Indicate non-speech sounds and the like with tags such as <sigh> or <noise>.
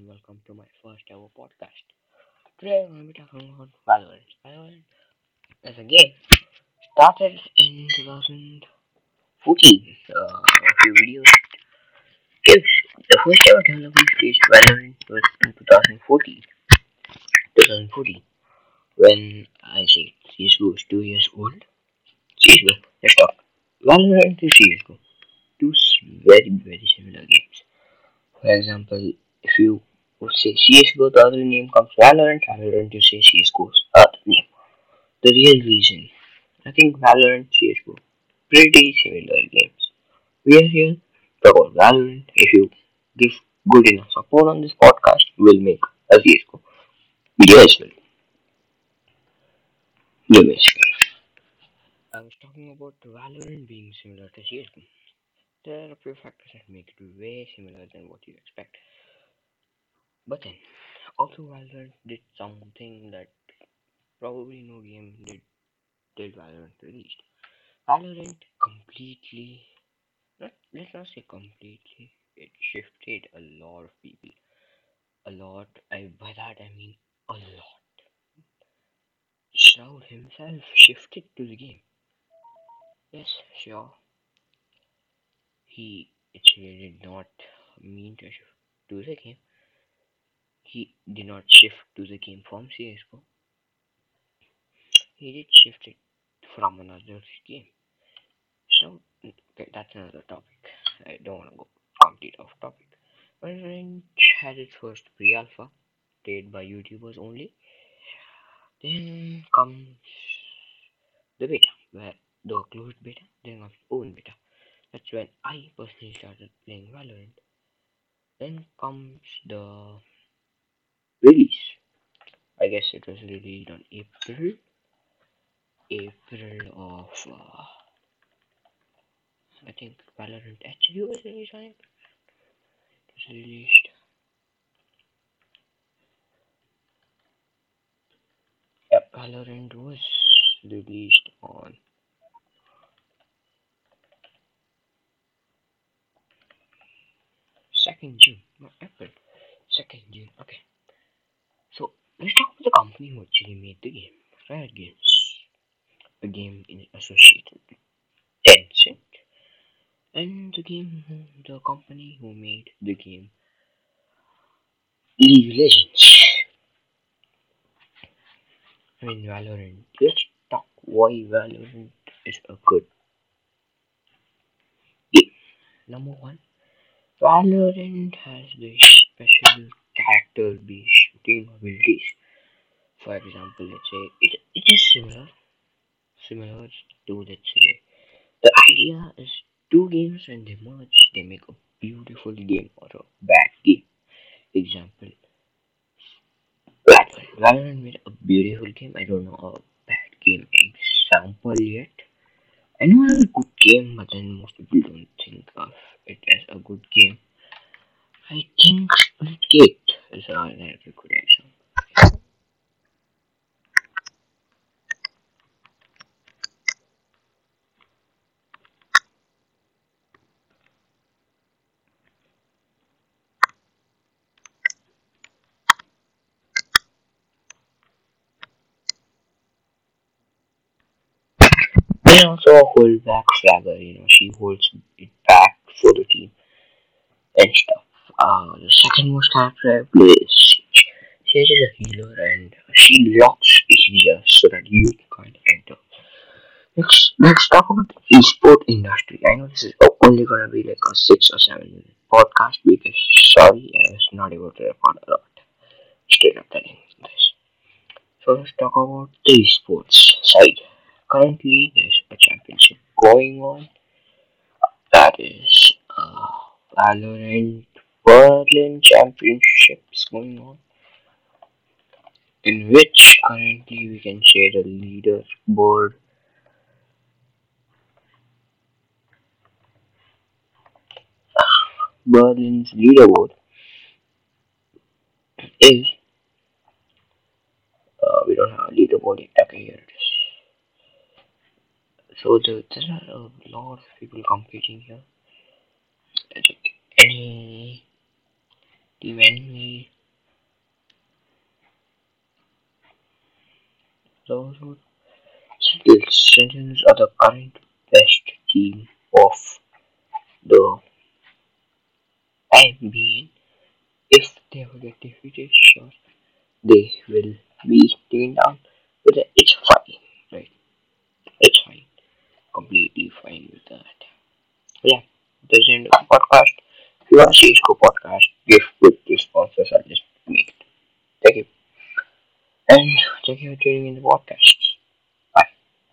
and welcome to my first ever podcast. Today I'm going to be talking about Valorant. Valorant as a game started in 2014. Uh, a few videos. If the first ever development stage Valorant was in 2014. 2014. When I say CSGO is two years old. CSGO, let's talk. Valorant and CSGO. Two very, very similar games. For example, if you would say CSGO, the other name comes Valorant, Valorant you say CSGO's other name. The real reason, I think Valorant, CSGO, pretty similar games. We are here to about Valorant. If you give good enough support on this podcast, we'll make a CSGO video as well. Yeah, basically. I was talking about Valorant being similar to CSGO. There are a few factors that make it way similar than what you expect. But then, also Valorant did something that probably no game did till Valorant released. Valorant completely, not let's not say completely, it shifted a lot of people. A lot. I by that I mean a lot. Shroud himself shifted to the game. Yes, sure. He actually did not mean to shift to the game. He did not shift to the game from CSGO. He did shift it from another game. So okay, that's another topic. I don't want to go complete off topic. Valorant had its first pre-alpha, played by YouTubers only. Then comes the beta, where the closed beta, then comes open beta. That's when I personally started playing Valorant. Then comes the release. I guess it was released on April. April of uh, I think Valorant HU was released on April. It was released. Yep, Valorant was released on second June, not April. Second June. Okay. So let's talk about the company who actually made the game. Riot Games. A game in associated with Tencent. And the game the company who made the game League Legends. I mean Valorant. Let's talk why Valorant is a good game. Number one, Valorant has the special character based shooting abilities. For example, let's say it, it is similar similar to let's say the idea is two games when they merge they make a beautiful game or a bad game. Example Valorant. Valorant made a beautiful game. I don't know a bad game example yet. I know it's a good game, but then most people don't think of it as a good game. I think Splitgate is good example. Then also a hold back flagger, you know, she holds it back for the team and stuff. Uh, the second most character I play is is a healer and she locks areas so that you can't enter. Next, let's talk about the esport industry. I know this is only gonna be like a six or seven minute podcast because sorry, I was not able to record a lot. <laughs> Straight up telling this. So let's talk about the esports side. Currently, there's a championship going on. That is uh, Valorant Berlin Championships going on, in which currently we can say the leaderboard <sighs> Berlin's leaderboard is uh, we don't have a leaderboard yet. Okay, here it is. So the, there are a lot of people competing here. Any Those who Sentinels are the current best team of the IMBN. If they ever get defeated, sure, they will be taken down. But it's fine, right? It's fine. Completely fine with that. Yeah, this is of the podcast. You want Isco podcast, give good responses. I'll just make it. Thank you. And thank you for tuning in the podcast.